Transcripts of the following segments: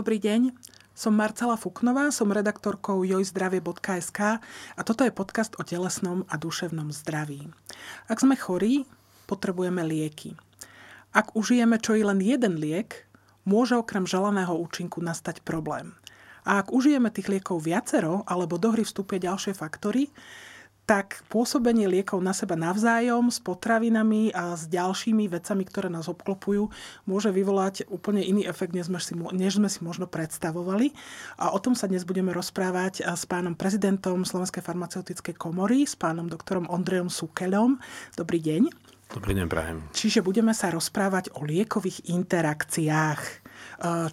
Dobrý deň. Som Marcela Fuknová, som redaktorkou jojzdravie.sk a toto je podcast o telesnom a duševnom zdraví. Ak sme chorí, potrebujeme lieky. Ak užijeme čo i len jeden liek, môže okrem želaného účinku nastať problém. A ak užijeme tých liekov viacero, alebo do hry vstúpia ďalšie faktory, tak pôsobenie liekov na seba navzájom s potravinami a s ďalšími vecami, ktoré nás obklopujú, môže vyvolať úplne iný efekt, než sme si, než sme si možno predstavovali. A o tom sa dnes budeme rozprávať s pánom prezidentom Slovenskej farmaceutickej komory, s pánom doktorom Ondrejom Sukelom. Dobrý deň. Dobrý deň, Prahem. Čiže budeme sa rozprávať o liekových interakciách.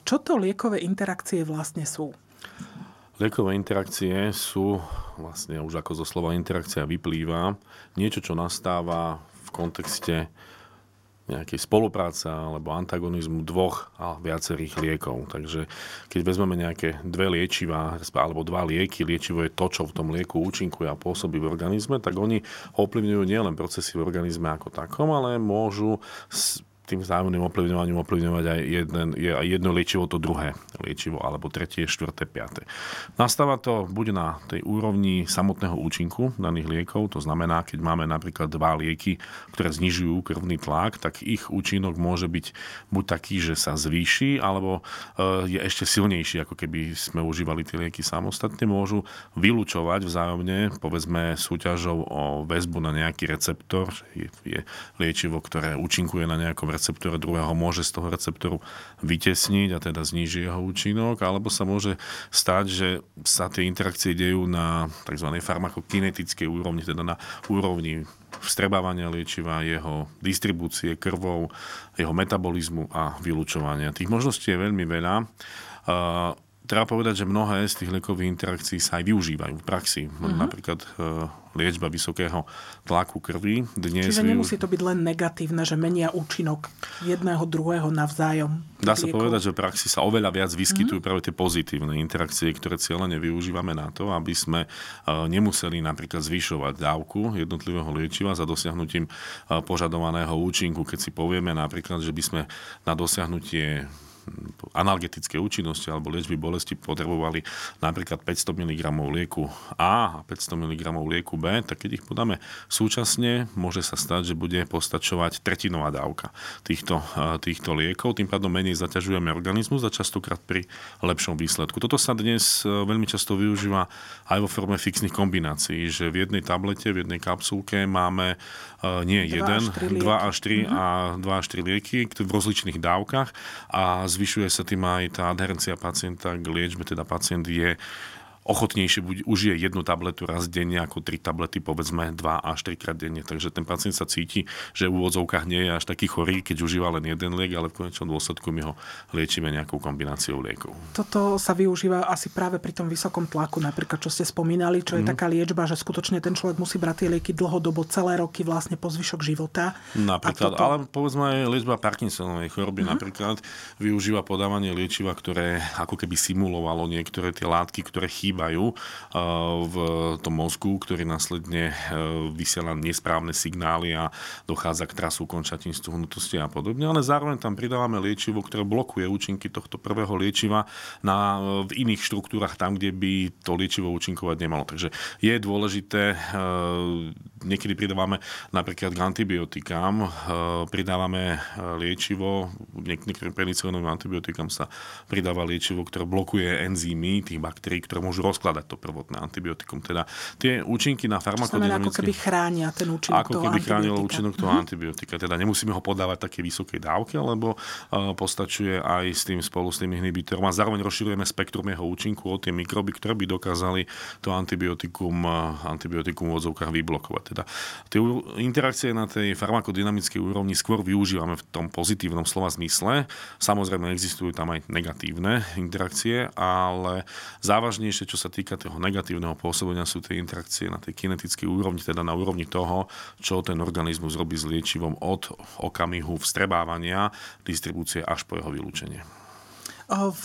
Čo to liekové interakcie vlastne sú? Liekové interakcie sú, vlastne už ako zo slova interakcia vyplýva, niečo, čo nastáva v kontexte nejakej spolupráce alebo antagonizmu dvoch a viacerých liekov. Takže keď vezmeme nejaké dve liečivá alebo dva lieky, liečivo je to, čo v tom lieku účinkuje a pôsobí v organizme, tak oni ovplyvňujú nielen procesy v organizme ako takom, ale môžu tým vzájomným ovplyvňovaním ovplyvňovať aj jeden, je jedno liečivo, to druhé liečivo, alebo tretie, štvrté, piaté. Nastáva to buď na tej úrovni samotného účinku daných liekov, to znamená, keď máme napríklad dva lieky, ktoré znižujú krvný tlak, tak ich účinok môže byť buď taký, že sa zvýši, alebo e, je ešte silnejší, ako keby sme užívali tie lieky samostatne. Môžu vylúčovať vzájomne, povedzme, súťažou o väzbu na nejaký receptor, je, je liečivo, ktoré účinkuje na nejakom receptore druhého môže z toho receptoru vytesniť a teda zníži jeho účinok, alebo sa môže stať, že sa tie interakcie dejú na tzv. farmakokinetickej úrovni, teda na úrovni vstrebávania liečiva, jeho distribúcie krvou, jeho metabolizmu a vylúčovania. Tých možností je veľmi veľa. Treba povedať, že mnohé z tých liekových interakcií sa aj využívajú v praxi. Uh-huh. Napríklad e, liečba vysokého tlaku krvi. Dnes Čiže nemusí to byť len negatívne, že menia účinok jedného, druhého navzájom. Dá sa liekov. povedať, že v praxi sa oveľa viac vyskytujú uh-huh. práve tie pozitívne interakcie, ktoré cieľene využívame na to, aby sme e, nemuseli napríklad zvyšovať dávku jednotlivého liečiva za dosiahnutím e, požadovaného účinku. Keď si povieme napríklad, že by sme na dosiahnutie analgetické účinnosti alebo liečby bolesti potrebovali napríklad 500 mg lieku A a 500 mg lieku B, tak keď ich podáme súčasne, môže sa stať, že bude postačovať tretinová dávka týchto, týchto liekov, tým pádom menej zaťažujeme organizmus a častokrát pri lepšom výsledku. Toto sa dnes e, veľmi často využíva aj vo forme fixných kombinácií, že v jednej tablete, v jednej kapsulke máme uh, nie jeden, dva až tri a dva až tri lieky v rozličných dávkach a zvyšuje sa tým aj tá adherencia pacienta k liečbe, teda pacient je ochotnejšie buď užije jednu tabletu raz denne ako tri tablety, povedzme dva až trikrát denne. Takže ten pacient sa cíti, že v úvodzovkách nie je až taký chorý, keď užíva len jeden liek, ale v konečnom dôsledku my ho liečíme nejakou kombináciou liekov. Toto sa využíva asi práve pri tom vysokom tlaku, napríklad čo ste spomínali, čo je mm. taká liečba, že skutočne ten človek musí brať tie lieky dlhodobo, celé roky vlastne po zvyšok života. Napríklad, toto... ale povedzme aj liečba Parkinsonovej choroby mm. napríklad využíva podávanie liečiva, ktoré ako keby simulovalo niektoré tie látky, ktoré chýbajú chýbajú eh, v tom mozgu, ktorý následne eh, vysiela nesprávne signály a dochádza k trasu končatín stuhnutosti a podobne. Ale zároveň tam pridávame liečivo, ktoré blokuje účinky tohto prvého liečiva na, eh, v iných štruktúrach tam, kde by to liečivo účinkovať nemalo. Takže je dôležité, niekedy pridávame napríklad k antibiotikám, pridávame liečivo, niektorým penicilinovým antibiotikám sa pridáva liečivo, ktoré blokuje enzymy tých baktérií, ktoré môžu rozkladať to prvotné antibiotikum. Teda tie účinky na farmakodynamické... ako keby chránia ten účinok Ako keby chránilo účinok toho mm-hmm. antibiotika. Teda nemusíme ho podávať také vysokej dávke, lebo uh, postačuje aj s tým spolu s tým inhibitorom a zároveň rozširujeme spektrum jeho účinku o tie mikroby, ktoré by dokázali to antibiotikum, uh, antibiotikum v odzovkách vyblokovať. Teda tie interakcie na tej farmakodynamickej úrovni skôr využívame v tom pozitívnom slova zmysle. Samozrejme existujú tam aj negatívne interakcie, ale závažnejšie, čo čo sa týka toho negatívneho pôsobenia, sú tie interakcie na tej kinetickej úrovni, teda na úrovni toho, čo ten organizmus robí s liečivom od okamihu vstrebávania, distribúcie až po jeho vylúčenie. V,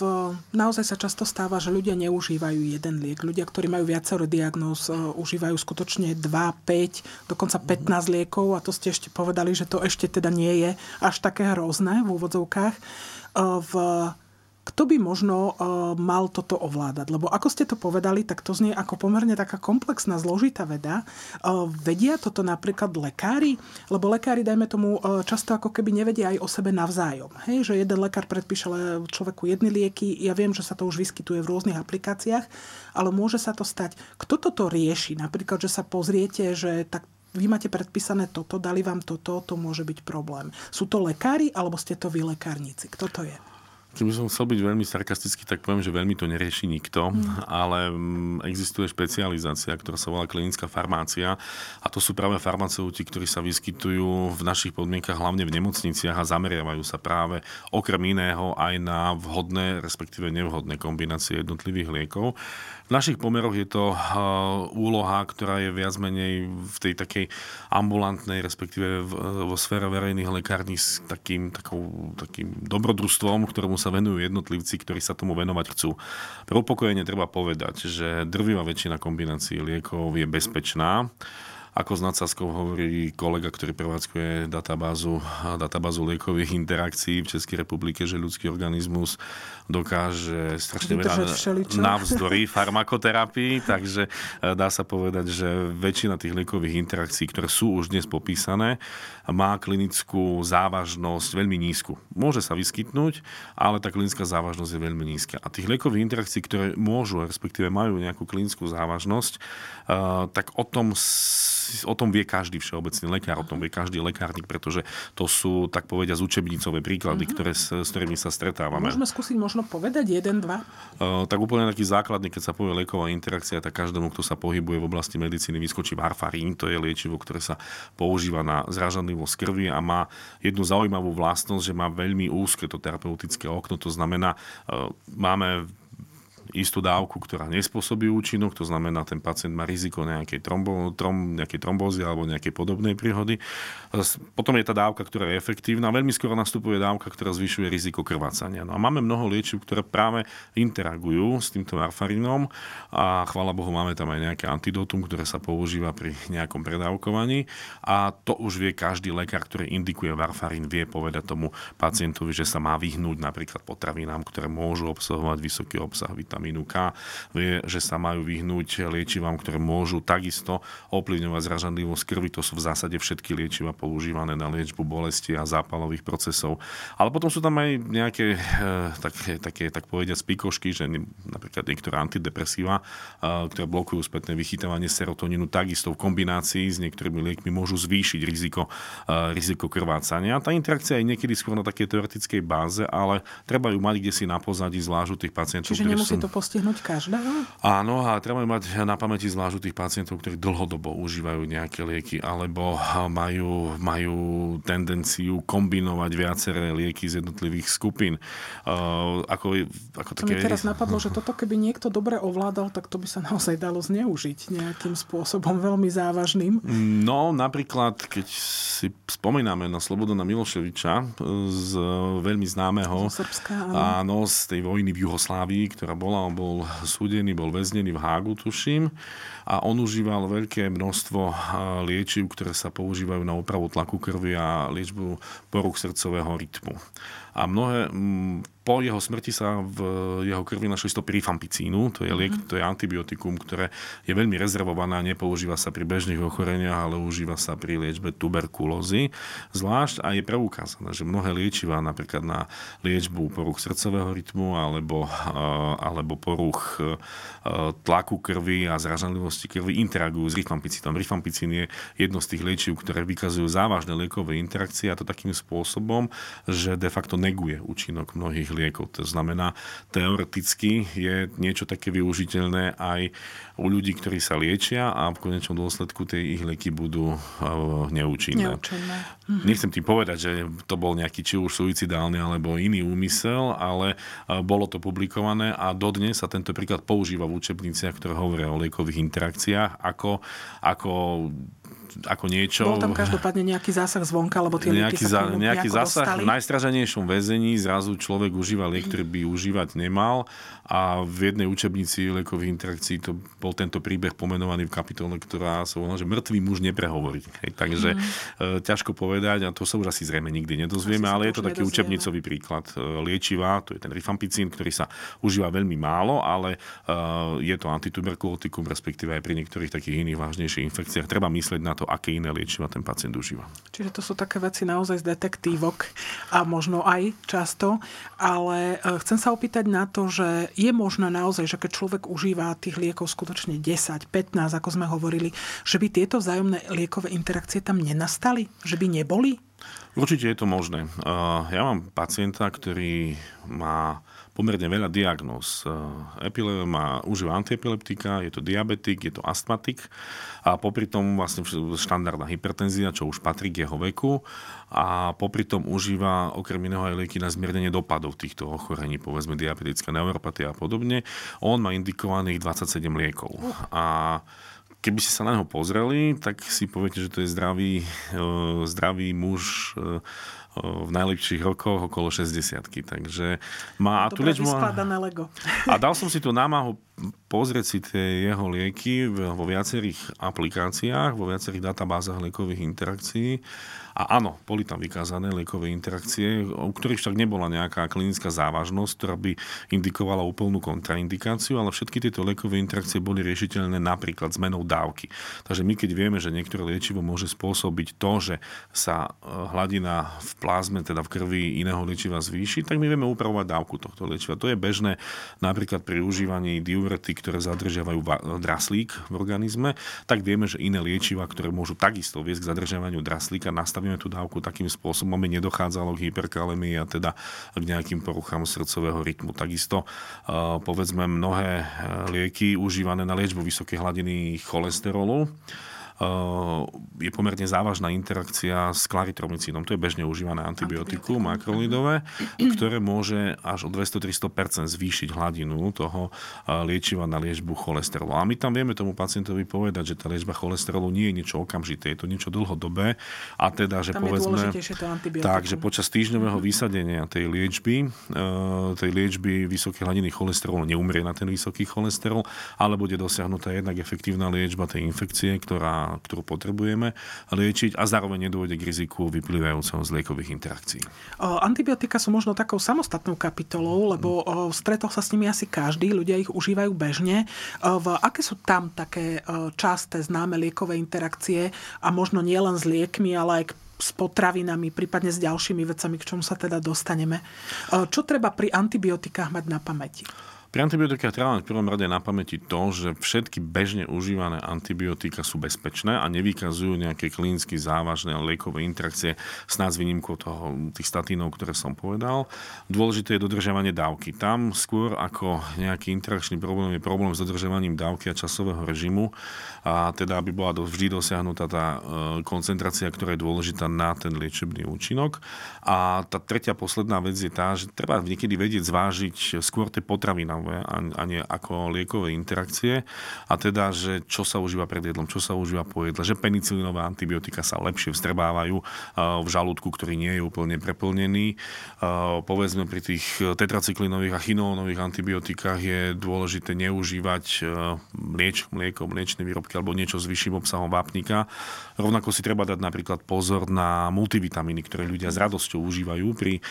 naozaj sa často stáva, že ľudia neužívajú jeden liek. Ľudia, ktorí majú viacero diagnóz, užívajú skutočne 2, 5, dokonca 15 liekov a to ste ešte povedali, že to ešte teda nie je až také hrozné v úvodzovkách. V kto by možno uh, mal toto ovládať? Lebo ako ste to povedali, tak to znie ako pomerne taká komplexná, zložitá veda. Uh, vedia toto napríklad lekári? Lebo lekári, dajme tomu, uh, často ako keby nevedia aj o sebe navzájom. Hej? Že jeden lekár predpíše človeku jedny lieky. Ja viem, že sa to už vyskytuje v rôznych aplikáciách, ale môže sa to stať. Kto toto rieši? Napríklad, že sa pozriete, že tak vy máte predpísané toto, dali vám toto, to môže byť problém. Sú to lekári, alebo ste to vy lekárnici? Kto to je? Keby som chcel byť veľmi sarkastický, tak poviem, že veľmi to nerieši nikto, mm. ale existuje špecializácia, ktorá sa volá klinická farmácia a to sú práve farmaceuti, ktorí sa vyskytujú v našich podmienkach, hlavne v nemocniciach a zameriavajú sa práve okrem iného aj na vhodné, respektíve nevhodné kombinácie jednotlivých liekov. Našich pomeroch je to úloha, ktorá je viac menej v tej takej ambulantnej, respektíve vo sfére verejných lekární s takým, takou, takým dobrodružstvom, ktorému sa venujú jednotlivci, ktorí sa tomu venovať chcú. Pre upokojenie treba povedať, že drvivá väčšina kombinácií liekov je bezpečná. Ako s nadsázkou hovorí kolega, ktorý prevádzkuje databázu, databázu liekových interakcií v Českej republike, že ľudský organizmus dokáže strašne veľa navzdory farmakoterapii, takže e, dá sa povedať, že väčšina tých liekových interakcií, ktoré sú už dnes popísané, má klinickú závažnosť veľmi nízku. Môže sa vyskytnúť, ale tá klinická závažnosť je veľmi nízka. A tých liekových interakcií, ktoré môžu, respektíve majú nejakú klinickú závažnosť, e, tak o tom o tom vie každý všeobecný lekár, o tom vie každý lekárnik, pretože to sú, tak povedia, učebnicové príklady, uh-huh. ktoré, s, s ktorými sa stretávame. Môžeme skúsiť možno povedať jeden, dva? Uh, tak úplne taký základný, keď sa povie lieková interakcia, tak každému, kto sa pohybuje v oblasti medicíny, vyskočí varfarín, to je liečivo, ktoré sa používa na zražanlivosť krvi a má jednu zaujímavú vlastnosť, že má veľmi úzke to terapeutické okno, to znamená, uh, máme istú dávku, ktorá nespôsobí účinok, to znamená, ten pacient má riziko nejakej, trombo, trom, nejakej trombózy alebo nejakej podobnej príhody. Potom je tá dávka, ktorá je efektívna. Veľmi skoro nastupuje dávka, ktorá zvyšuje riziko krvácania. No a máme mnoho liečiv, ktoré práve interagujú s týmto varfarinom a chvála Bohu máme tam aj nejaké antidotum, ktoré sa používa pri nejakom predávkovaní a to už vie každý lekár, ktorý indikuje varfarín, vie povedať tomu pacientovi, že sa má vyhnúť napríklad potravinám, ktoré môžu obsahovať vysoký obsah vitamínu K, vie, že sa majú vyhnúť liečivám, ktoré môžu takisto ovplyvňovať zražanlivosť krvi. To sú v zásade všetky liečiva používané na liečbu bolesti a zápalových procesov. Ale potom sú tam aj nejaké e, také, také tak povediať spíkošky, že napríklad niektoré antidepresíva, e, ktoré blokujú spätné vychytávanie serotonínu, takisto v kombinácii s niektorými liekmi môžu zvýšiť riziko, e, riziko krvácania. Tá interakcia je niekedy skôr na takej teoretickej báze, ale treba ju mať kde si na pozadí, zvlášť u tých pacientov. Čiže nemusí to postihnúť každého? Áno, a treba mať na pamäti zvlášť tých pacientov, ktorí dlhodobo užívajú nejaké lieky alebo majú, majú tendenciu kombinovať viaceré lieky z jednotlivých skupín. Uh, ako, ako to také... mi teraz napadlo, že toto keby niekto dobre ovládal, tak to by sa naozaj dalo zneužiť nejakým spôsobom veľmi závažným. No, napríklad, keď si spomíname na Slobodana Miloševiča z veľmi známeho z Srbska, áno. áno, z tej vojny v Juhoslávii, ktorá bola on bol súdený, bol väznený v Hágu, tuším, a on užíval veľké množstvo liečiv, ktoré sa používajú na opravu tlaku krvi a liečbu poruch srdcového rytmu. A mnohé, po jeho smrti sa v jeho krvi našli stopy rifampicínu, to je liek, mhm. to je antibiotikum, ktoré je veľmi rezervované a nepoužíva sa pri bežných ochoreniach, ale užíva sa pri liečbe tuberkulózy. Zvlášť a je preukázané, že mnohé liečivá, napríklad na liečbu poruch srdcového rytmu alebo, alebo poruch eh, tlaku krvi a zražanlivosti krvi interagujú s rifampicínom. Rifampicín je jedno z tých liečiv, ktoré vykazujú závažné liekové interakcie a to takým spôsobom, že de facto neguje účinok mnohých liekov. To znamená, teoreticky je niečo také využiteľné aj u ľudí, ktorí sa liečia a v konečnom dôsledku tie ich lieky budú uh, neúčinné. neúčinné. Mhm. Nechcem ti povedať, že to bol nejaký či už suicidálny alebo iný úmysel, ale uh, bolo to publikované a dodnes sa tento príklad používa v učebniciach, ktoré hovoria o liekových interakciách, ako, ako ako niečo... Bol tam každopádne nejaký zásah zvonka, lebo tie nejaký, za, nejaký zásah dostali. v najstraženejšom väzení zrazu človek užíva liek, ktorý by užívať nemal a v jednej učebnici liekových interakcií to bol tento príbeh pomenovaný v kapitole, ktorá sa volá, že mŕtvý muž neprehovorí. Hej, takže mm. e, ťažko povedať a to sa už asi zrejme nikdy nedozvieme, ale je to taký nedozvieme. učebnicový príklad e, liečiva, to je ten rifampicín, ktorý sa užíva veľmi málo, ale e, je to antituberkulotikum, respektíve aj pri niektorých takých iných vážnejších infekciách. Treba myslieť na to, aké iné liečiva ten pacient užíva. Čiže to sú také veci naozaj z detektívok a možno aj často, ale e, chcem sa opýtať na to, že je možné naozaj, že keď človek užíva tých liekov skutočne 10, 15, ako sme hovorili, že by tieto vzájomné liekové interakcie tam nenastali? Že by neboli? Určite je to možné. Ja mám pacienta, ktorý má pomerne veľa diagnóz. Epile má, užíva antiepileptika, je to diabetik, je to astmatik a popri tom vlastne štandardná hypertenzia, čo už patrí k jeho veku a popri tom užíva okrem iného aj lieky na zmiernenie dopadov týchto ochorení, povedzme diabetická neuropatia a podobne. On má indikovaných 27 liekov. A keby ste sa na neho pozreli, tak si poviete, že to je zdravý, zdravý muž v najlepších rokoch okolo 60 Takže má... Dobre tu liečbu, Lego. A dal som si tu námahu pozrieť si tie jeho lieky vo viacerých aplikáciách, vo viacerých databázach liekových interakcií a áno, boli tam vykázané liekové interakcie, u ktorých však nebola nejaká klinická závažnosť, ktorá by indikovala úplnú kontraindikáciu, ale všetky tieto liekové interakcie boli riešiteľné napríklad zmenou dávky. Takže my keď vieme, že niektoré liečivo môže spôsobiť to, že sa e, hladina v plazme, teda v krvi iného liečiva zvýši, tak my vieme upravovať dávku tohto liečiva. To je bežné napríklad pri užívaní diuretik, ktoré zadržiavajú draslík v organizme, tak vieme, že iné liečiva, ktoré môžu takisto viesť k zadržiavaniu draslíka, nastaviť nastavíme tú dávku takým spôsobom, aby nedochádzalo k hyperkalemii a teda k nejakým poruchám srdcového rytmu. Takisto povedzme mnohé lieky užívané na liečbu vysokej hladiny cholesterolu je pomerne závažná interakcia s klaritromicínom. To je bežne užívané antibiotikum, makrolidové, ktoré môže až o 200-300% zvýšiť hladinu toho liečiva na liečbu cholesterolu. A my tam vieme tomu pacientovi povedať, že tá liečba cholesterolu nie je niečo okamžité, je to niečo dlhodobé. A teda, že tam povedzme, tak, že počas týždňového vysadenia tej liečby, tej liečby vysoké hladiny cholesterolu neumrie na ten vysoký cholesterol, ale bude dosiahnutá jednak efektívna liečba tej infekcie, ktorá ktorú potrebujeme liečiť a zároveň nedôjde k riziku vyplývajúceho z liekových interakcií. Antibiotika sú možno takou samostatnou kapitolou, lebo stretol sa s nimi asi každý, ľudia ich užívajú bežne. V, aké sú tam také časté známe liekové interakcie a možno nielen s liekmi, ale aj s potravinami, prípadne s ďalšími vecami, k čomu sa teda dostaneme. Čo treba pri antibiotikách mať na pamäti? Pri antibiotikách treba mať v prvom rade na pamäti to, že všetky bežne užívané antibiotika sú bezpečné a nevykazujú nejaké klinicky závažné liekové interakcie s nás výnimkou toho, tých statínov, ktoré som povedal. Dôležité je dodržiavanie dávky. Tam skôr ako nejaký interakčný problém je problém s dodržiavaním dávky a časového režimu a teda aby bola vždy dosiahnutá tá e, koncentrácia, ktorá je dôležitá na ten liečebný účinok. A tá tretia posledná vec je tá, že treba niekedy vedieť zvážiť skôr tie potraviny a nie ako liekové interakcie. A teda, že čo sa užíva pred jedlom, čo sa užíva po jedle, že penicilínové antibiotika sa lepšie vstrebávajú v žalúdku, ktorý nie je úplne preplnený. Povedzme pri tých tetracyklinových a chinónových antibiotikách je dôležité neužívať mlieč, mlieko, mliečne výrobky alebo niečo s vyšším obsahom vápnika. Rovnako si treba dať napríklad pozor na multivitamíny, ktoré ľudia s radosťou užívajú pri,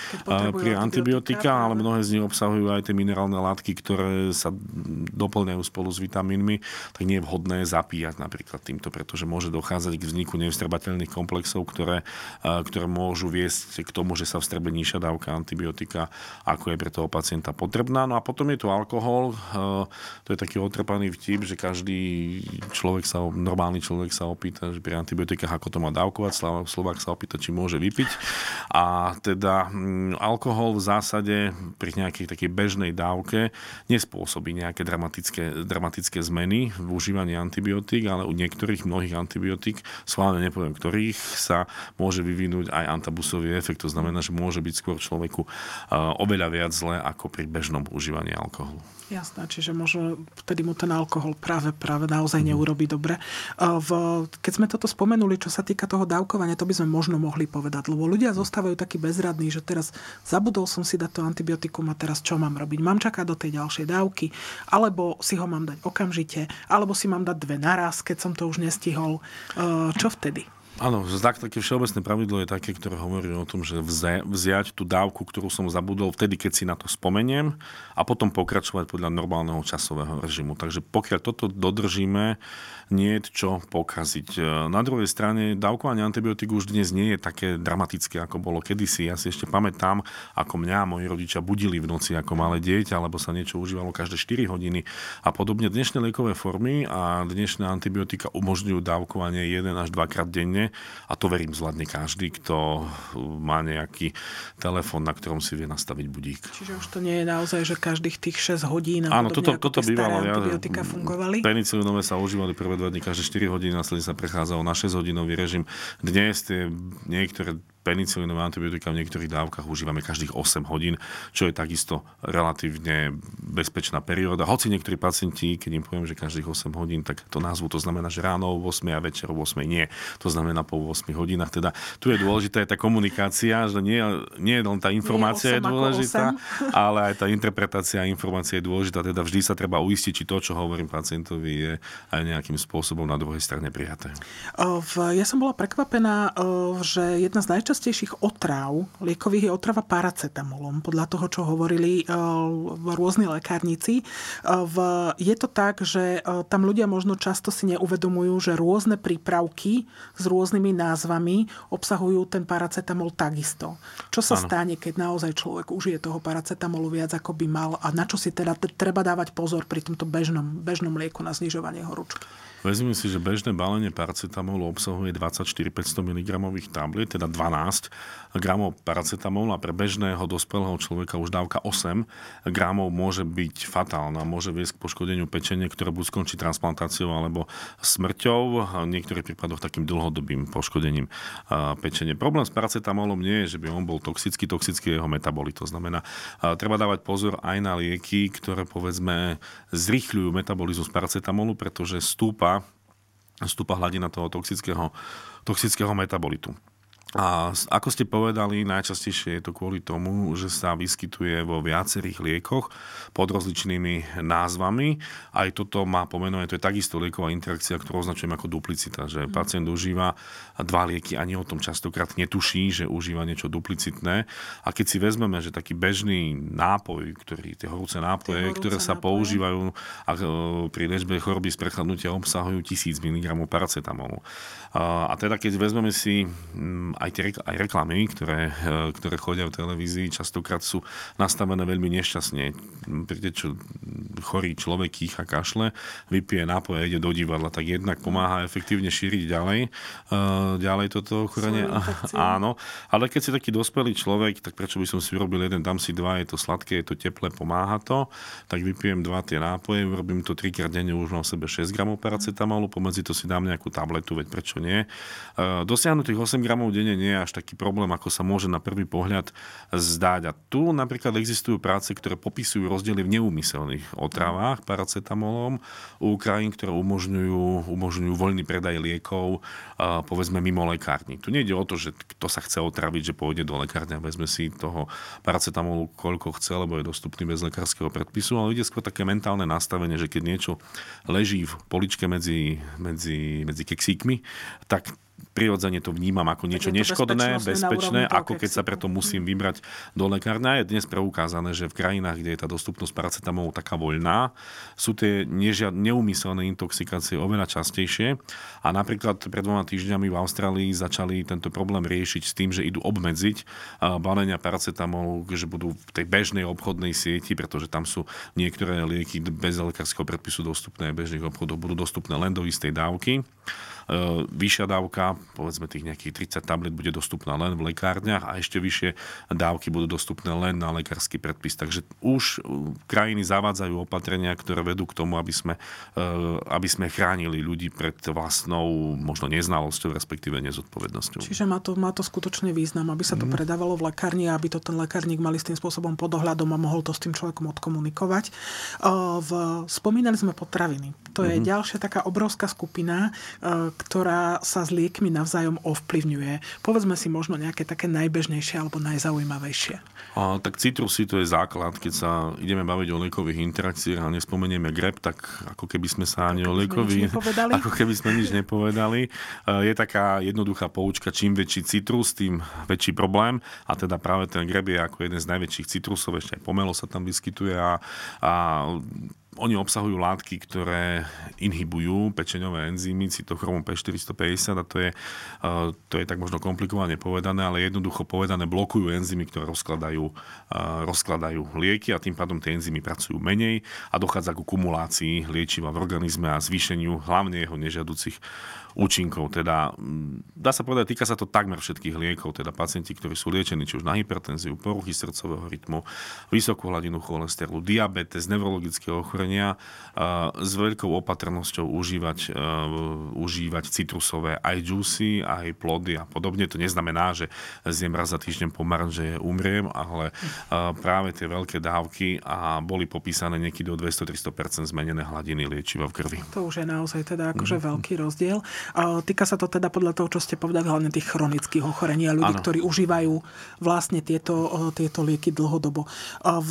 pri antibiotika, ale mnohé z nich obsahujú aj tie minerálne látky, ktoré sa doplňajú spolu s vitamínmi, tak nie je vhodné zapíjať napríklad týmto, pretože môže dochádzať k vzniku nevstrebateľných komplexov, ktoré, ktoré môžu viesť k tomu, že sa vstrebe nižšia dávka antibiotika, ako je pre toho pacienta potrebná. No a potom je tu alkohol. To je taký otrpaný vtip, že každý človek sa, normálny človek sa opýta, že pri antibiotikách ako to má dávkovať, Slovák sa opýta, či môže vypiť. A teda alkohol v zásade pri nejakej takej bežnej dávke nespôsobí nejaké dramatické, dramatické zmeny v užívaní antibiotík, ale u niektorých mnohých antibiotík, schválne nepoviem ktorých, sa môže vyvinúť aj antabusový efekt. To znamená, že môže byť skôr človeku oveľa viac zle ako pri bežnom užívaní alkoholu. Jasné, čiže možno vtedy mu ten alkohol práve, práve naozaj mm. neurobi dobre. V, keď sme toto spomenuli, čo sa týka toho dávkovania, to by sme možno mohli povedať, lebo ľudia zostávajú takí bezradní, že teraz zabudol som si dať to antibiotikum a teraz čo mám robiť? Mám čakať do tej ďalšej dávky, alebo si ho mám dať okamžite, alebo si mám dať dve naraz, keď som to už nestihol. Čo vtedy? Áno, tak, také všeobecné pravidlo je také, ktoré hovorí o tom, že vziať tú dávku, ktorú som zabudol vtedy, keď si na to spomeniem a potom pokračovať podľa normálneho časového režimu. Takže pokiaľ toto dodržíme, nie je čo pokaziť. E, na druhej strane dávkovanie antibiotík už dnes nie je také dramatické, ako bolo kedysi. Ja si ešte pamätám, ako mňa moji rodičia budili v noci ako malé dieťa, alebo sa niečo užívalo každé 4 hodiny a podobne. Dnešné liekové formy a dnešné antibiotika umožňujú dávkovanie 1 až 2 krát denne a to verím zvládne každý, kto má nejaký telefón, na ktorom si vie nastaviť budík. Čiže už to nie je naozaj, že každých tých 6 hodín Áno, toto, toto bývalo. Ja, antibiotika fungovali. Penicillinové sa užívali prvé dva dní každé 4 hodiny, následne sa prechádzalo na 6 hodinový režim. Dnes tie niektoré penicilínové antibiotika v niektorých dávkach užívame každých 8 hodín, čo je takisto relatívne bezpečná perióda. Hoci niektorí pacienti, keď im poviem, že každých 8 hodín, tak to názvu to znamená, že ráno o 8 a večer o 8 nie. To znamená po 8 hodinách. Teda tu je dôležitá tá komunikácia, že nie, nie len tá informácia je, je dôležitá, ale aj tá interpretácia informácie je dôležitá. Teda vždy sa treba uistiť, či to, čo hovorím pacientovi, je aj nejakým spôsobom na druhej strane prijaté. Ja som bola prekvapená, že jedna z najčastejších najčastejších otráv liekových je otrava paracetamolom, podľa toho, čo hovorili eh, rôzni lekárnici. Eh, je to tak, že eh, tam ľudia možno často si neuvedomujú, že rôzne prípravky s rôznymi názvami obsahujú ten paracetamol takisto. Čo sa ano. stane, keď naozaj človek užije toho paracetamolu viac, ako by mal a na čo si teda treba dávať pozor pri tomto bežnom, bežnom lieku na znižovanie horúčky? Vezmime si, že bežné balenie paracetamolu obsahuje 24 500 mg tabliet, teda 12 gramov paracetamolu a pre bežného dospelého človeka už dávka 8 gramov môže byť fatálna. Môže viesť k poškodeniu pečenia, ktoré buď skončí transplantáciou alebo smrťou, v niektorých prípadoch takým dlhodobým poškodením pečenia. Problém s paracetamolom nie je, že by on bol toxický, toxický je jeho metabolit. To znamená, treba dávať pozor aj na lieky, ktoré povedzme zrýchľujú metabolizmus paracetamolu, pretože stúpa stúpa hladina toho toxického, toxického metabolitu. A ako ste povedali, najčastejšie je to kvôli tomu, že sa vyskytuje vo viacerých liekoch pod rozličnými názvami. Aj toto má pomenovanie, to je takisto lieková interakcia, ktorú označujem ako duplicita, že mhm. pacient užíva dva lieky, ani o tom častokrát netuší, že užíva niečo duplicitné. A keď si vezmeme, že taký bežný nápoj, ktorý, tie horúce nápoje, tie horúce ktoré sa nápoje. používajú a, e, pri liečbe choroby z prechladnutia obsahujú 1000 mg paracetamolu. A, a teda keď vezmeme si aj tie aj reklamy, ktoré, e, ktoré chodia v televízii, častokrát sú nastavené veľmi nešťastne. Príde čo, chorý človek kýcha kašle, vypije nápoj a ide do divadla, tak jednak pomáha efektívne šíriť ďalej, e, ďalej toto ochorenie. Áno, ale keď si taký dospelý človek, tak prečo by som si urobil jeden, dám si dva, je to sladké, je to teplé, pomáha to, tak vypijem dva tie nápoje, urobím to trikrát denne, už mám v sebe 6 gramov paracetamolu, pomedzi to si dám nejakú tabletu, veď prečo nie. E, dosiahnutých 8 gramov denne úplne nie je až taký problém, ako sa môže na prvý pohľad zdať. A tu napríklad existujú práce, ktoré popisujú rozdiely v neúmyselných otravách paracetamolom u krajín, ktoré umožňujú, umožňujú voľný predaj liekov, povedzme mimo lekárny. Tu nejde o to, že kto sa chce otraviť, že pôjde do lekárne a vezme si toho paracetamolu koľko chce, lebo je dostupný bez lekárskeho predpisu, ale ide skôr také mentálne nastavenie, že keď niečo leží v poličke medzi, medzi, medzi keksíkmi, tak prirodzene to vnímam ako niečo neškodné, bezpečné, ako keď sa preto musím vybrať do lekárne. Je dnes preukázané, že v krajinách, kde je tá dostupnosť paracetamolu taká voľná, sú tie neumyselné intoxikácie oveľa častejšie. A napríklad pred dvoma týždňami v Austrálii začali tento problém riešiť s tým, že idú obmedziť balenia paracetamolu, že budú v tej bežnej obchodnej sieti, pretože tam sú niektoré lieky bez lekárskeho predpisu dostupné bežných obchodoch, budú dostupné len do istej dávky. E, vyššia dávka povedzme tých nejakých 30 tablet bude dostupná len v lekárniach a ešte vyššie dávky budú dostupné len na lekársky predpis. Takže už krajiny zavádzajú opatrenia, ktoré vedú k tomu, aby sme, aby sme chránili ľudí pred vlastnou možno neznalosťou, respektíve nezodpovednosťou. Čiže má to, má to skutočne význam, aby sa to mm. predávalo v lekárni a aby to ten lekárnik mali s tým spôsobom pod ohľadom a mohol to s tým človekom odkomunikovať. V, spomínali sme potraviny. To je mm-hmm. ďalšia taká obrovská skupina, ktorá sa s liekmi navzájom ovplyvňuje. Povedzme si možno nejaké také najbežnejšie alebo najzaujímavejšie. A, tak citrusy to je základ. Keď sa ideme baviť o liekových interakciách a nespomenieme grep, tak ako keby sme sa ani o liekových... Ako keby sme nič nepovedali. Je taká jednoduchá poučka, čím väčší citrus, tým väčší problém. A teda práve ten greb je ako jeden z najväčších citrusov, ešte aj pomelo sa tam vyskytuje a, a oni obsahujú látky, ktoré inhibujú pečeňové enzymy cytochromu P450 a to je, to je tak možno komplikovane povedané, ale jednoducho povedané blokujú enzymy, ktoré rozkladajú, rozkladajú lieky a tým pádom tie enzymy pracujú menej a dochádza ku kumulácii liečiva v organizme a zvýšeniu hlavne jeho nežiaducich účinkov. Teda, mm, dá sa povedať, týka sa to takmer všetkých liekov, teda pacienti, ktorí sú liečení či už na hypertenziu, poruchy srdcového rytmu, vysokú hladinu cholesterolu, diabetes, neurologické ochorenia, s veľkou opatrnosťou užívať, užívať citrusové aj juicy, aj plody a podobne. To neznamená, že zjem raz za týždeň pomaranže umriem, ale práve tie veľké dávky a boli popísané niekedy do 200-300% zmenené hladiny liečiva v krvi. To už je naozaj teda akože mm. veľký rozdiel. Týka sa to teda podľa toho, čo ste povedali, hlavne tých chronických ochorení a ľudí, ano. ktorí užívajú vlastne tieto, tieto lieky dlhodobo. V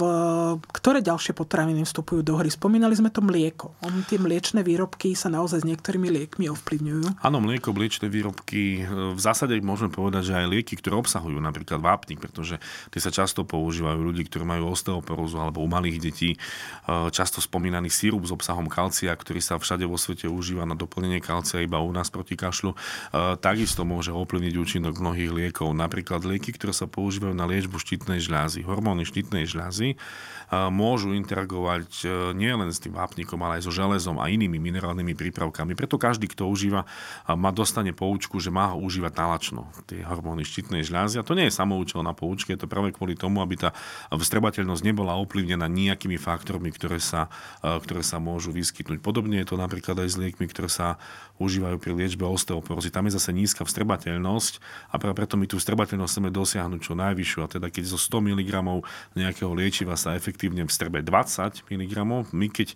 ktoré ďalšie potraviny vstupujú do hry? Spomínali sme to mlieko. On, tie mliečne výrobky sa naozaj s niektorými liekmi ovplyvňujú. Áno, mlieko, mliečne výrobky. V zásade môžeme povedať, že aj lieky, ktoré obsahujú napríklad vápnik, pretože tie sa často používajú ľudí, ktorí majú osteoporózu alebo u malých detí. Často spomínaný sírup s obsahom kalcia, ktorý sa všade vo svete užíva na doplnenie kalcia iba u nás proti kašľu, e, takisto môže ovplyvniť účinok mnohých liekov. Napríklad lieky, ktoré sa používajú na liečbu štítnej žľazy, hormóny štítnej žľazy, e, môžu interagovať e, nielen s tým vápnikom, ale aj so železom a inými minerálnymi prípravkami. Preto každý, kto užíva, má dostane poučku, že má ho užívať nalačno, tie hormóny štítnej žľazy. A to nie je samoučel na poučke, je to práve kvôli tomu, aby tá vstrebateľnosť nebola ovplyvnená nejakými faktormi, ktoré sa, ktoré sa môžu vyskytnúť. Podobne je to napríklad aj s liekmi, ktoré sa užívajú pri liečbe osteoporózy. Tam je zase nízka vstrebateľnosť a práve preto my tú vstrebateľnosť chceme dosiahnuť čo najvyššiu. A teda keď zo 100 mg nejakého liečiva sa efektívne vstrebe 20 mg, my keď e,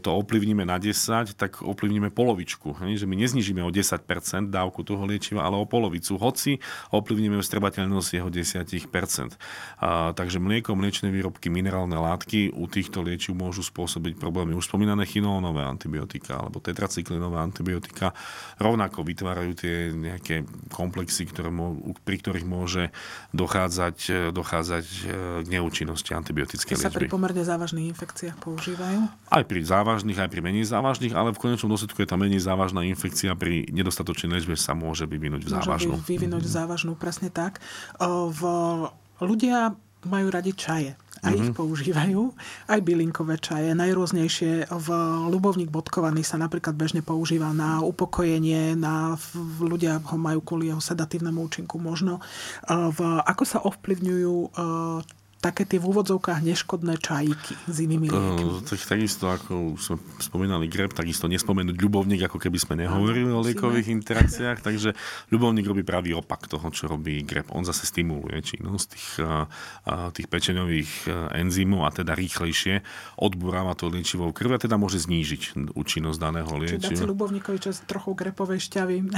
to ovplyvníme na 10, tak ovplyvníme polovičku. Že my neznižíme o 10% dávku toho liečiva, ale o polovicu. Hoci ovplyvníme vstrebateľnosť jeho 10%. A, takže mlieko, mliečne výrobky, minerálne látky u týchto liečiv môžu spôsobiť problémy. Už spomínané chinónové antibiotika alebo tetracyklinové antibiotika rovnako vytvárajú tie nejaké komplexy, ktoré mô, pri ktorých môže dochádzať, e, dochádzať e, k neúčinnosti antibiotickej liečby. sa pri pomerne závažných infekciách používajú? Aj pri závažných, aj pri menej závažných, ale v konečnom dôsledku je tá menej závažná infekcia pri nedostatočnej liečbe sa môže vyvinúť v závažnú. Môže vyvinúť v závažnú, presne tak. V, ľudia majú radi čaje a mm-hmm. ich mhm. používajú. Aj bylinkové čaje, najrôznejšie. V ľubovník bodkovaný sa napríklad bežne používa na upokojenie, na, ľudia ho majú kvôli jeho sedatívnemu účinku možno. V, ako sa ovplyvňujú také tie v úvodzovkách neškodné čajíky s inými liekmi. tak, takisto, ako sme spomínali greb, takisto nespomenúť ľubovník, ako keby sme nehovorili o liekových interakciách. Takže ľubovník robí pravý opak toho, čo robí greb. On zase stimuluje činnosť tých, tých pečeňových enzymov a teda rýchlejšie odburáva to liečivo v krvi a teda môže znížiť účinnosť daného liečiva. Čiže si ľubovníkovi čas trochu grepovej šťavy.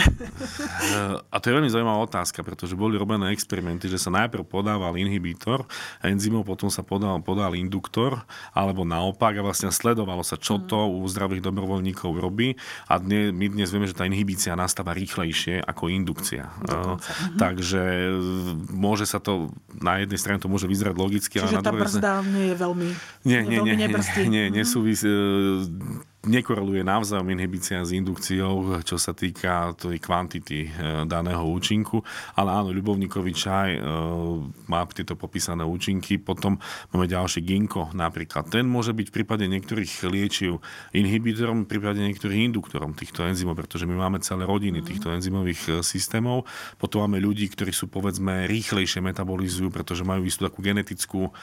a to je veľmi zaujímavá otázka, pretože boli robené experimenty, že sa najprv podával inhibítor enzymov, potom sa podal, podal induktor, alebo naopak a vlastne sledovalo sa, čo to u zdravých dobrovoľníkov robí. A dne, my dnes vieme, že tá inhibícia nastáva rýchlejšie ako indukcia. Dokonca. Uh, takže môže sa to, na jednej strane to môže vyzerať logicky, Čiže ale na druhej tá brzda nie je veľmi, nie, nie, nie, nie, nie, nesúvisí nekoreluje navzájom inhibícia s indukciou, čo sa týka tej kvantity e, daného účinku, ale áno, ľubovníkový čaj e, má tieto popísané účinky. Potom máme ďalší ginko napríklad. Ten môže byť v prípade niektorých liečiv inhibitorom, v prípade niektorých induktorom týchto enzymov, pretože my máme celé rodiny mm. týchto enzymových e, systémov. Potom máme ľudí, ktorí sú povedzme rýchlejšie metabolizujú, pretože majú istú takú genetickú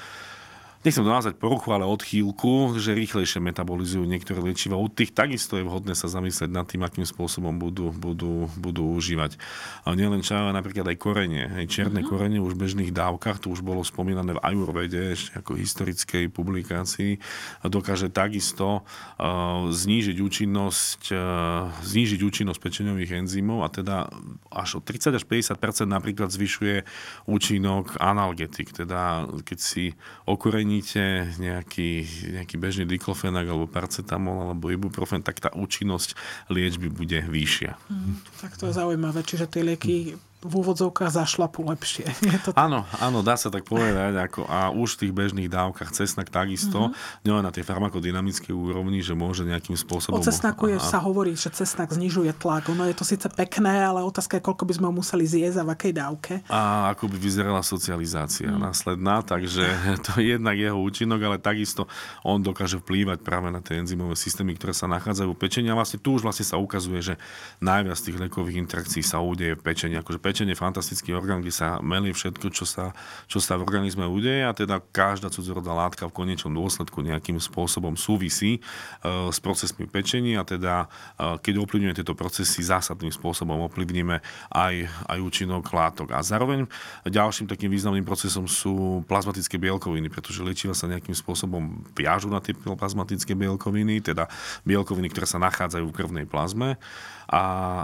nechcem to nazvať poruchu, ale odchýlku, že rýchlejšie metabolizujú niektoré liečiva. U tých takisto je vhodné sa zamyslieť nad tým, akým spôsobom budú, budú, budú užívať. A nielen čaj, ale napríklad aj korenie. Hej, čierne mm-hmm. korenie už v bežných dávkach, to už bolo spomínané v Ajurvede, ešte ako historickej publikácii, dokáže takisto uh, znížiť účinnosť, uh, znížiť účinnosť pečeňových enzymov a teda až o 30 až 50% napríklad zvyšuje účinok analgetik. Teda keď si okorenie doplníte nejaký, nejaký bežný diklofenak alebo paracetamol alebo ibuprofen, tak tá účinnosť liečby bude vyššia. Hmm, tak to je zaujímavé. Čiže tie lieky v úvodzovkách zašlapu lepšie. Je to... Áno, áno, dá sa tak povedať. Ako, a už v tých bežných dávkach cesnak takisto, mm-hmm. nielen na tej farmakodynamickej úrovni, že môže nejakým spôsobom... O cesnaku je, sa hovorí, že cesnak znižuje tlak. Ono je to síce pekné, ale otázka je, koľko by sme ho museli zjesť a v akej dávke. A ako by vyzerala socializácia mm. následná, takže to je jednak jeho účinok, ale takisto on dokáže vplývať práve na tie enzymové systémy, ktoré sa nachádzajú v pečení. A vlastne tu už vlastne sa ukazuje, že najviac tých liekových interakcií sa udeje v pečení. Akože pečenie fantastický orgán, kde sa melí všetko, čo sa, čo sa v organizme udeje a teda každá cudzorodá látka v konečnom dôsledku nejakým spôsobom súvisí uh, s procesmi pečení a teda uh, keď ovplyvňujeme tieto procesy zásadným spôsobom ovplyvníme aj, aj účinok látok. A zároveň ďalším takým významným procesom sú plazmatické bielkoviny, pretože liečiva sa nejakým spôsobom viažu na tie plazmatické bielkoviny, teda bielkoviny, ktoré sa nachádzajú v krvnej plazme a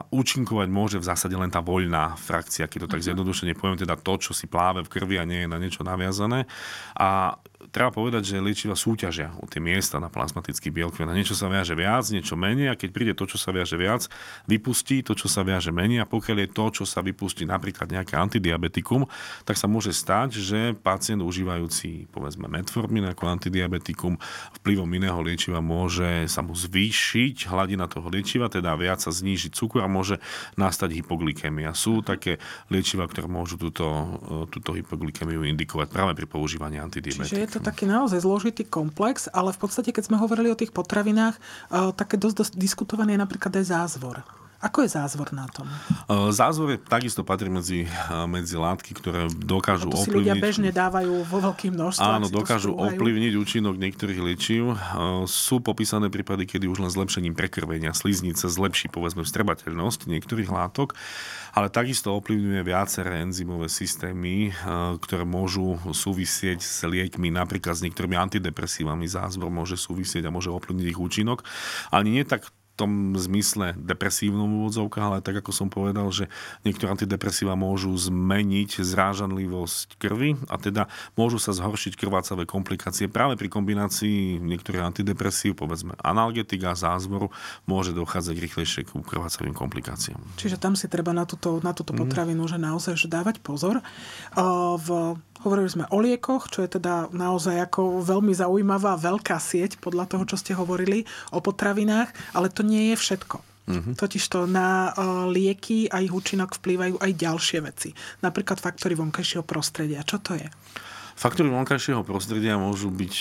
účinkovať môže v zásade len tá voľná frakcia, keď to tak mhm. zjednodušene poviem, teda to, čo si pláve v krvi a nie je na niečo naviazané. A treba povedať, že liečiva súťažia o tie miesta na plazmatický bielkovin. Na niečo sa viaže viac, niečo menej a keď príde to, čo sa viaže viac, vypustí to, čo sa viaže menej a pokiaľ je to, čo sa vypustí napríklad nejaké antidiabetikum, tak sa môže stať, že pacient užívajúci povedzme metformin ako antidiabetikum vplyvom iného liečiva môže sa mu zvýšiť hladina toho liečiva, teda viac sa znížiť cukor a môže nastať hypoglykemia. Sú také liečiva, ktoré môžu túto, túto hypoglykemiu indikovať práve pri používaní antidiabetikum. To taký naozaj zložitý komplex, ale v podstate, keď sme hovorili o tých potravinách, uh, také dosť, dosť diskutovaný je napríklad aj zázvor. Ako je zázvor na tom? Zázvor je, takisto patrí medzi, medzi látky, ktoré dokážu to si ovplyvniť... ľudia bežne dávajú vo veľkým množstve. Áno, dokážu ovplyvniť účinok niektorých liečiv. Sú popísané prípady, kedy už len zlepšením prekrvenia sliznice zlepší povedzme vstrebateľnosť niektorých látok ale takisto ovplyvňuje viaceré enzymové systémy, ktoré môžu súvisieť s liekmi, napríklad s niektorými antidepresívami. Zázvor môže súvisieť a môže ovplyvniť ich účinok. Ani nie tak tom zmysle depresívnom úvodzovka, ale tak ako som povedal, že niektoré antidepresíva môžu zmeniť zrážanlivosť krvi a teda môžu sa zhoršiť krvácavé komplikácie. Práve pri kombinácii niektorých antidepresív, povedzme analgetik a zázvoru, môže dochádzať rýchlejšie k krvácavým komplikáciám. Čiže tam si treba na túto, na túto mhm. potravinu mm. že naozaj že dávať pozor. V Hovorili sme o liekoch, čo je teda naozaj ako veľmi zaujímavá veľká sieť podľa toho, čo ste hovorili, o potravinách, ale to nie je všetko. Mm-hmm. Totižto na uh, lieky a ich účinok vplývajú aj ďalšie veci. Napríklad faktory vonkajšieho prostredia. Čo to je? Faktory vonkajšieho prostredia môžu byť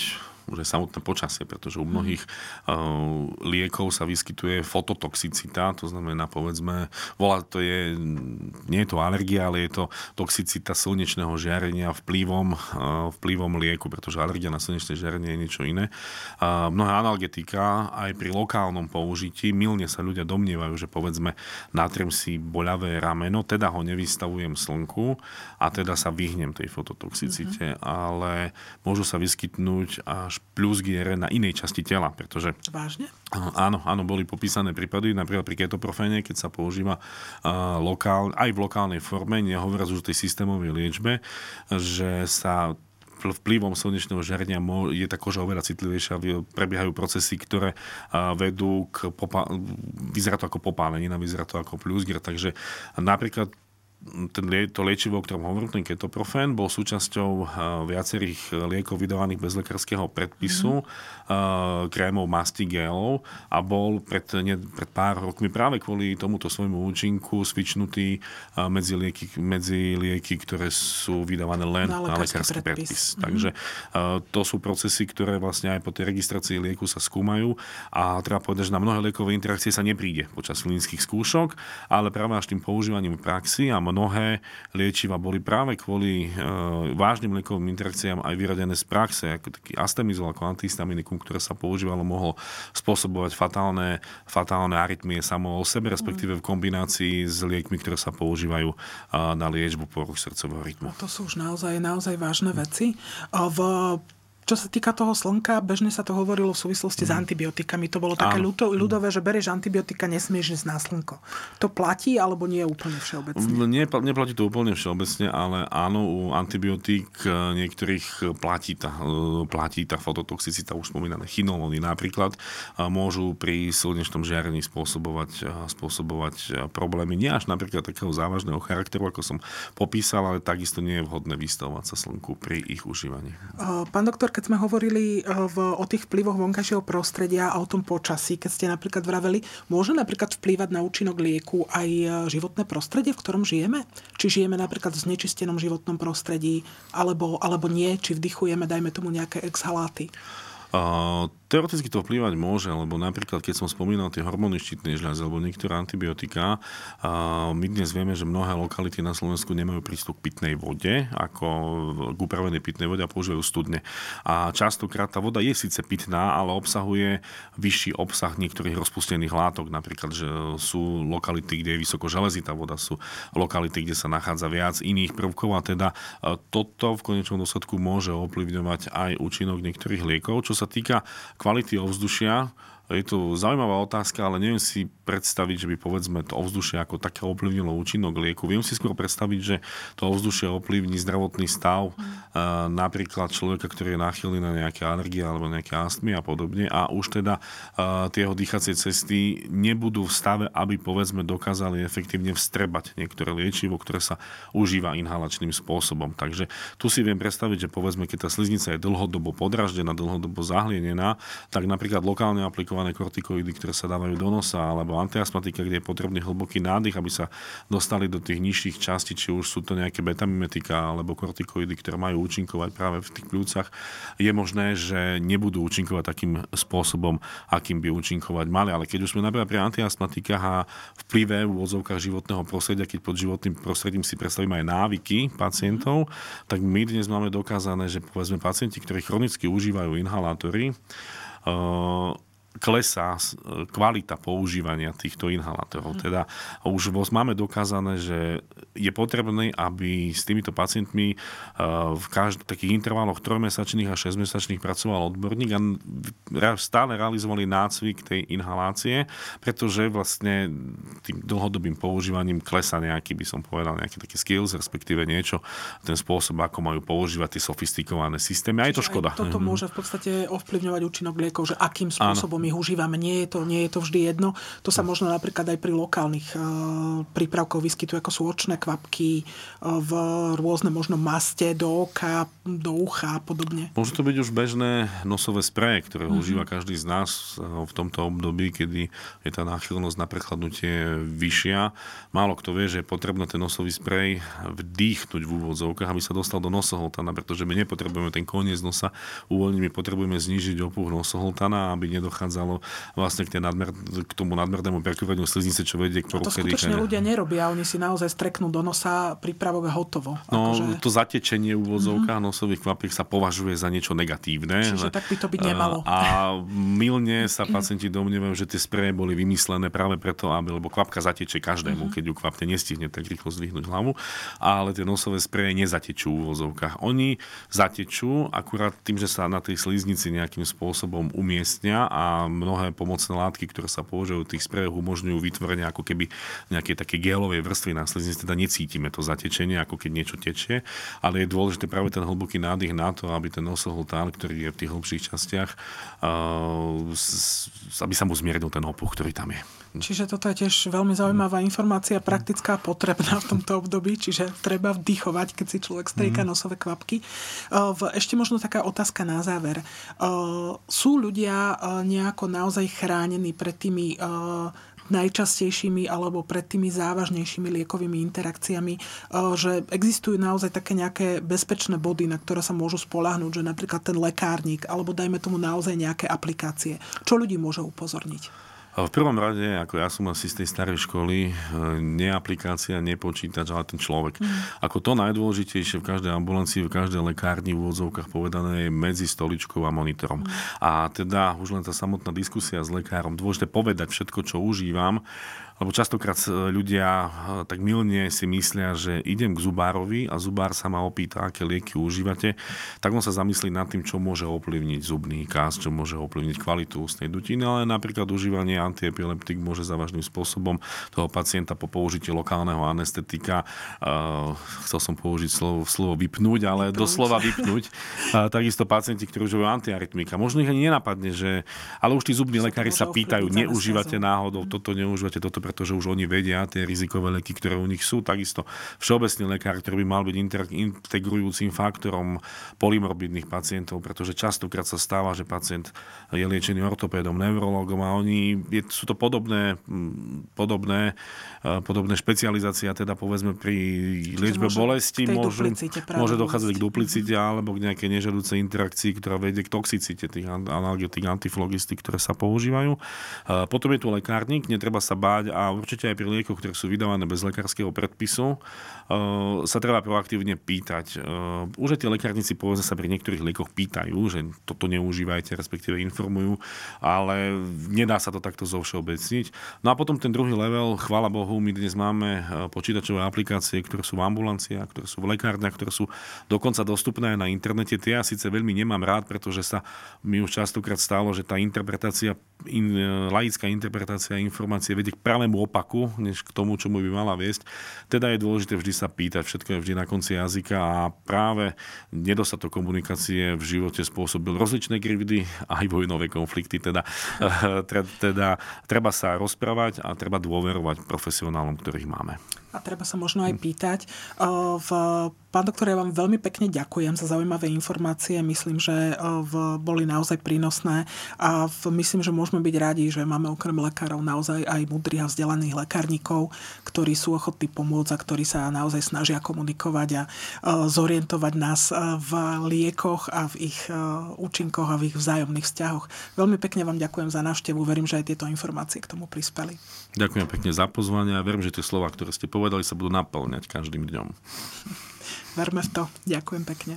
už aj samotné počasie, pretože u mnohých uh, liekov sa vyskytuje fototoxicita, to znamená, povedzme, volá to je, nie je to alergia, ale je to toxicita slnečného žiarenia vplyvom, uh, vplyvom lieku, pretože alergia na slnečné žiarenie je niečo iné. Uh, mnohé analgetika aj pri lokálnom použití, milne sa ľudia domnievajú, že povedzme, natriem si boľavé rameno, teda ho nevystavujem slnku a teda sa vyhnem tej fototoxicite, mm-hmm. ale môžu sa vyskytnúť až až plus GR na inej časti tela, pretože... Vážne? Áno, áno, boli popísané prípady, napríklad pri ketoprofene, keď sa používa uh, lokál, aj v lokálnej forme, nehovoriac už o tej systémovej liečbe, že sa vplyvom slnečného žiarenia je tá koža oveľa citlivejšia, prebiehajú procesy, ktoré vedú k popá- vyzerá to ako popálenie, vyzerá to ako plusger, takže napríklad ten, to liečivo, o ktorom hovorím, ten ketoprofen, bol súčasťou uh, viacerých liekov vydávaných bez lekárskeho predpisu, mm-hmm. krémov, masti, gelov a bol pred, ne, pred pár rokmi práve kvôli tomuto svojmu účinku svičnutý uh, medzi, lieky, medzi lieky, ktoré sú vydávané len na, na lekársky predpis. predpis. Mm-hmm. Takže to sú procesy, ktoré vlastne aj po tej registrácii lieku sa skúmajú a treba povedať, že na mnohé liekové interakcie sa nepríde počas klinických skúšok, ale práve až tým používaním v praxi a mnohé liečiva boli práve kvôli e, vážnym liekovým interakciám aj vyradené z praxe, ako taký astemizol, ako antihistaminikum, ktoré sa používalo, mohlo spôsobovať fatálne, fatálne arytmie samo o sebe, respektíve v kombinácii s liekmi, ktoré sa používajú e, na liečbu poruch srdcového rytmu. A to sú už naozaj, naozaj vážne veci. V čo sa týka toho slnka, bežne sa to hovorilo v súvislosti mm. s mhm. antibiotikami. To bolo také ľudo, ľudové, že bereš antibiotika, nesmieš ísť na slnko. To platí alebo nie je úplne všeobecne? Nie, neplatí to úplne všeobecne, ale áno, u antibiotík e, niektorých platí tá, e, platí tá fototoxicita, už spomínané chinolony napríklad, môžu pri slnečnom žiarení spôsobovať, spôsobovať problémy. Nie až napríklad takého závažného charakteru, ako som popísal, ale takisto nie je vhodné vystavovať sa slnku pri ich užívaní. Pán doktor, keď sme hovorili e, v, o tých vplyvoch vonkajšieho prostredia a o tom počasí, keď ste napríklad vraveli, môže napríklad vplývať na účinok lieku aj e, životné prostredie, v ktorom žijeme? Či žijeme napríklad v znečistenom životnom prostredí, alebo, alebo nie, či vdychujeme, dajme tomu nejaké exhaláty? Uh, teoreticky to vplývať môže, lebo napríklad, keď som spomínal tie hormóny štítnej žľazy alebo niektoré antibiotika, my dnes vieme, že mnohé lokality na Slovensku nemajú prístup k pitnej vode, ako k upravenej pitnej vode a používajú studne. A častokrát tá voda je síce pitná, ale obsahuje vyšší obsah niektorých rozpustených látok. Napríklad, že sú lokality, kde je vysoko železitá voda, sú lokality, kde sa nachádza viac iných prvkov a teda uh, toto v konečnom dôsledku môže ovplyvňovať aj účinok niektorých liekov. Čo sa týka kvality ovzdušia, je to zaujímavá otázka, ale neviem si predstaviť, že by povedzme to ovzdušie ako také ovplyvnilo účinok lieku. Viem si skôr predstaviť, že to ovzdušie ovplyvní zdravotný stav mm. napríklad človeka, ktorý je náchylný na nejaké alergie alebo nejaké astmy a podobne a už teda tie jeho dýchacie cesty nebudú v stave, aby povedzme dokázali efektívne vstrebať niektoré liečivo, ktoré sa užíva inhalačným spôsobom. Takže tu si viem predstaviť, že povedzme, keď tá sliznica je dlhodobo podraždená, dlhodobo zahlienená, tak napríklad lokálne aplikované aplikované kortikoidy, ktoré sa dávajú do nosa, alebo antiastmatika, kde je potrebný hlboký nádych, aby sa dostali do tých nižších častí, či už sú to nejaké betamimetika alebo kortikoidy, ktoré majú účinkovať práve v tých pľúcach, je možné, že nebudú účinkovať takým spôsobom, akým by účinkovať mali. Ale keď už sme napríklad pri antiastmatikách a vplyve v úvodzovkách životného prostredia, keď pod životným prostredím si predstavíme aj návyky pacientov, tak my dnes máme dokázané, že povedzme pacienti, ktorí chronicky užívajú inhalátory, klesá kvalita používania týchto inhalátorov. Mm. Teda už máme dokázané, že je potrebné, aby s týmito pacientmi eh, v každých takých intervaloch trojmesačných a 6-mesačných pracoval odborník a stále realizovali nácvik tej inhalácie, pretože vlastne tým dlhodobým používaním klesa nejaký, by som povedal, nejaký taký skills, respektíve niečo, ten spôsob, ako majú používať tie sofistikované systémy. A je to škoda. Toto mhm. môže v podstate ovplyvňovať účinok liekov, že akým spôsobom ich užívame. Nie je, to, nie je to vždy jedno. To sa možno napríklad aj pri lokálnych uh, prípravkoch vyskytuje, ako sú očné kvapky, uh, v rôzne možno maste do oka, do ucha a podobne. Môže to byť už bežné nosové spreje, ktoré mm-hmm. užíva každý z nás uh, v tomto období, kedy je tá náchylnosť na prechladnutie vyššia. Málo kto vie, že je potrebné ten nosový sprej vdýchnuť v úvodzovkách, aby sa dostal do nosohltana, pretože my nepotrebujeme ten koniec nosa uvoľniť, my potrebujeme znížiť opuch nosohltana, aby nedochádzal dochádzalo vlastne k, nadmer, k tomu nadmernému prekúvaniu sliznice, čo vedie k poruche To skutočne ľudia nerobia, oni si naozaj streknú do nosa prípravové hotovo. No, akože... to zatečenie v úvodzovkách mm-hmm. nosových kvapiek sa považuje za niečo negatívne. Čiže tak by to byť nemalo. A milne sa pacienti domnievajú, že tie spreje boli vymyslené práve preto, aby, lebo kvapka zateče každému, mm-hmm. keď ju kvapne nestihne tak rýchlo zdvihnúť hlavu, ale tie nosové spreje nezatečú v úvozovkách. Oni zatečú akurát tým, že sa na tej sliznici nejakým spôsobom umiestnia a mnohé pomocné látky, ktoré sa používajú v tých sprejoch, umožňujú vytvorenie ako keby nejaké také gelovej vrstvy na sliznici, teda necítime to zatečenie, ako keď niečo tečie, ale je dôležité práve ten hlboký nádych na to, aby ten nosohltán, ktorý je v tých hlbších častiach, aby sa mu zmiernil ten opuch, ktorý tam je. Čiže toto je tiež veľmi zaujímavá informácia, praktická, potrebná v tomto období, čiže treba vdychovať, keď si človek strieka mm. nosové kvapky. Ešte možno taká otázka na záver. Sú ľudia nejako naozaj chránení pred tými najčastejšími alebo pred tými závažnejšími liekovými interakciami, že existujú naozaj také nejaké bezpečné body, na ktoré sa môžu spolahnúť, že napríklad ten lekárnik alebo dajme tomu naozaj nejaké aplikácie. Čo ľudí môže upozorniť? V prvom rade, ako ja som asi z tej starej školy, e, nie aplikácia, nie počítač, ale ten človek. Mm. Ako to najdôležitejšie v každej ambulancii, v každej lekárni v úvodzovkách povedané je medzi stoličkou a monitorom. Mm. A teda už len tá samotná diskusia s lekárom, dôležité povedať všetko, čo užívam, lebo častokrát e, ľudia e, tak milne si myslia, že idem k zubárovi a zubár sa ma opýta, aké lieky užívate, tak on sa zamyslí nad tým, čo môže ovplyvniť zubný kás, čo môže ovplyvniť kvalitu ústnej dutiny, ale napríklad užívanie antiepileptik môže závažným spôsobom toho pacienta po použití lokálneho anestetika, uh, chcel som použiť slovo, slovo vypnúť, ale vypnúť. doslova vypnúť. Uh, takisto pacienti, ktorí užívajú antiarytmika. Možno ich ani nenapadne, že, ale už tí zubní lekári sa pýtajú, neužívate náhodou toto, neužívate toto, pretože už oni vedia tie rizikové leky, ktoré u nich sú. Takisto všeobecný lekár, ktorý by mal byť integrujúcim faktorom polymorbidných pacientov, pretože častokrát sa stáva, že pacient je liečený ortopédom, neurologom a oni, je, sú to podobné, podobné, podobné špecializácie, teda povedzme pri liečbe môže, bolesti môžu, môže dochádzať k duplicite alebo k nejakej nežadúcej interakcii, ktorá vedie k toxicite tých analgetik, antiflogistik, ktoré sa používajú. Potom je tu lekárnik, netreba sa báť a určite aj pri liekoch, ktoré sú vydávané bez lekárskeho predpisu, uh, sa treba proaktívne pýtať. Uh, už aj tie lekárnici povedzme sa pri niektorých liekoch pýtajú, že toto neužívajte, respektíve informujú, ale nedá sa to takto zovšeobecniť. No a potom ten druhý level, chvála Bohu, my dnes máme uh, počítačové aplikácie, ktoré sú v ambulanciách, ktoré sú v lekárniach, ktoré sú dokonca dostupné aj na internete. Tie ja síce veľmi nemám rád, pretože sa mi už častokrát stalo, že tá interpretácia, in, laická interpretácia informácie vedie práve samému opaku, než k tomu, čo mu by mala viesť. Teda je dôležité vždy sa pýtať, všetko je vždy na konci jazyka a práve nedostatok komunikácie v živote spôsobil rozličné krivdy aj vojnové konflikty. Teda, teda treba sa rozprávať a treba dôverovať profesionálom, ktorých máme. A treba sa možno aj pýtať. V Pán doktor, ja vám veľmi pekne ďakujem za zaujímavé informácie. Myslím, že v, boli naozaj prínosné a v, myslím, že môžeme byť radi, že máme okrem lekárov naozaj aj mudrých a vzdelaných lekárnikov, ktorí sú ochotní pomôcť a ktorí sa naozaj snažia komunikovať a zorientovať nás v liekoch a v ich účinkoch a v ich vzájomných vzťahoch. Veľmi pekne vám ďakujem za návštevu. Verím, že aj tieto informácie k tomu prispeli. Ďakujem pekne za pozvanie a verím, že tie slova, ktoré ste povedali, sa budú naplňať každým dňom. Verme v to. Ďakujem pekne.